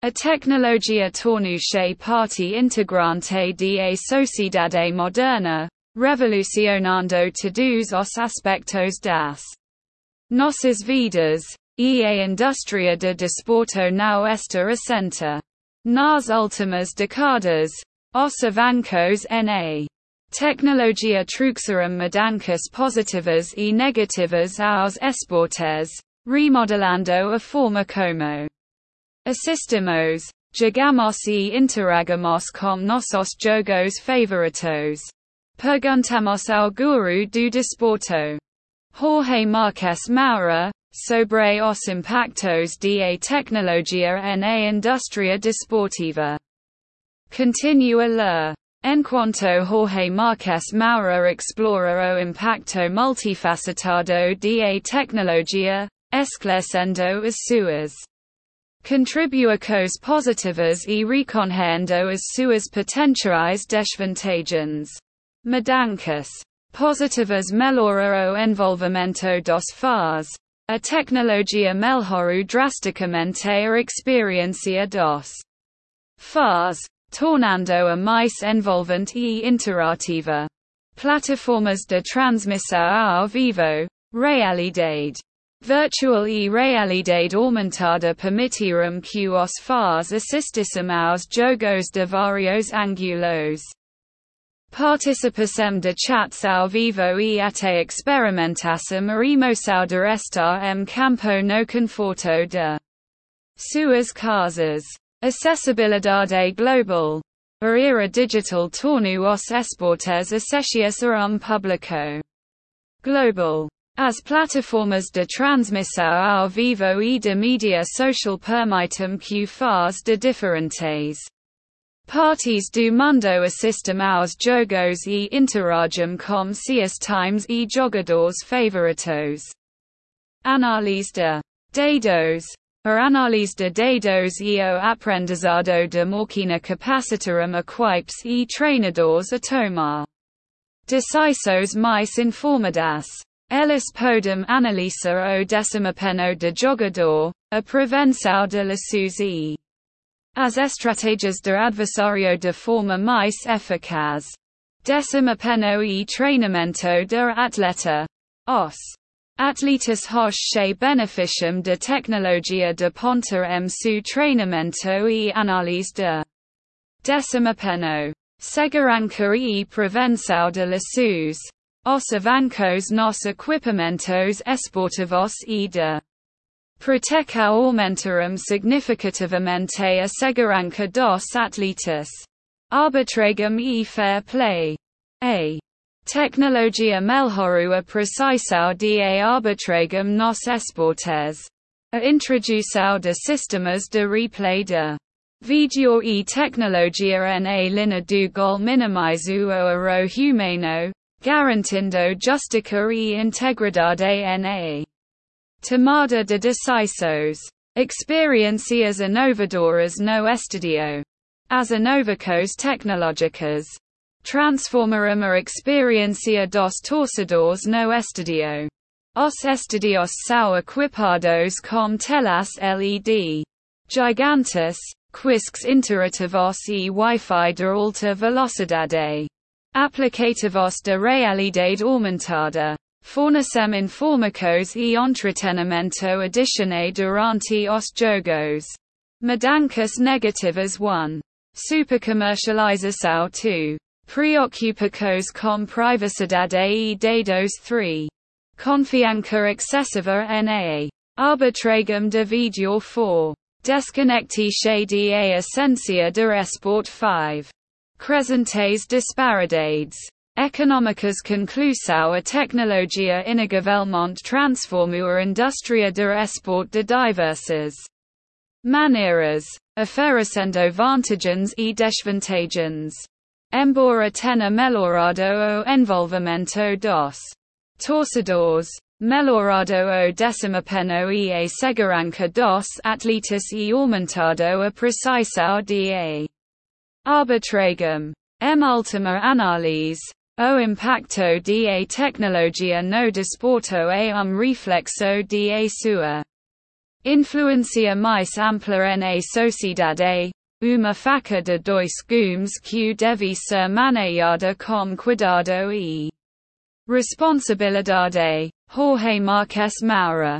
A tecnologia tornuche parte integrante de sociedade moderna, revolucionando todos os aspectos das nossas vidas, e a indústria de desporto não está assenta. Nas últimas décadas, os avancos na tecnologia trouxeram mudanças positivas e negativas aos esportes, remodelando a forma como assistimos, jogamos e interagamos com nossos jogos favoritos. Perguntamos ao guru do desporto. Jorge Marques Moura, sobre os impactos da tecnologia na indústria desportiva. Continua ler. Enquanto Jorge Marques Moura explora o impacto multifacetado da tecnologia, esclarecendo as suas contribuições positivas e reconhecendo as suas potenciais desvantagens. Mudanças positivas melhora o envolvimento dos fãs. A tecnologia melhorou drasticamente er a experiência dos fãs, tornando-a mais envolvente e interativa. Plataformas de transmissão ao vivo, realidade virtual e realidade aumentada permitiram que os fãs assistissem aos jogos de vários ângulos. Participação de chats ao vivo e até experimentação remoção de estar em campo no conforto de suas casas. Acessibilidade global. A era digital tornou os esportes acessíveis a um público global. As plataformas de transmissão ao vivo e de social permitem que fãs de diferentes partes do mundo assistam aos jogos e interagem com seus times e jogadores favoritos. Análise de dados a análise de dados e o aprendizado de máquina capacitaram equipes e treinadores a tomar decisões mais informadas. Eles podem analisar o desempenho de jogador, a prevenção de lesões e as estratégias de adversário de forma mais eficaz. Desempenho e treinamento de atleta. Os atletas roche beneficiam de tecnologia de ponta em su treinamento e análise de desempenho. Segurança e prevenção de lesões. Os avancos nos equipamentos esportivos e de proteção aumentaram significativamente a segurança dos atletas. Arbitragem e fair play. A tecnologia melhorou a precisão de arbitragem nos esportes. A introdução de sistemas de replay de vídeo e tecnologia na linha do gol minimizou o erro humano, garantindo justiça e integridade na tomada de decisões. Experiencias inovadoras no estudio. As inovacos tecnológicas. Transformaram a experiência dos torcedores no estudio. Os estudios são equipados com telas LED. Gigantes, quisques interativos e Wi-Fi de alta velocidade. Aplicativos de realidade aumentada. Fornecem informações e entretenimento adicionais durante os jogos. Mudanças negativas 1. Supercomercialização 2. Preocupações com privacidade e dados 3. Confiança excessiva na arbitragem de vídeo 4. Desconectiche da essência de esport 5. Crescentes disparidades. Econômicas conclusão a tecnologia inegavelmente transformou a indústria de esport de diversas maneiras, oferecendo vantagens e desvantagens. Embora tenha melhorado o envolvimento dos torcedores, melhorado o desempenho e a segurança dos atletas e aumentado a precisão de a arbitragem. Em última análise, o impacto da tecnologia no desporto é um reflexo de a sua Influencia mais ampla na sociedade, uma faca de dois gumes que deve ser manejada com cuidado e responsabilidade. Jorge Marques Moura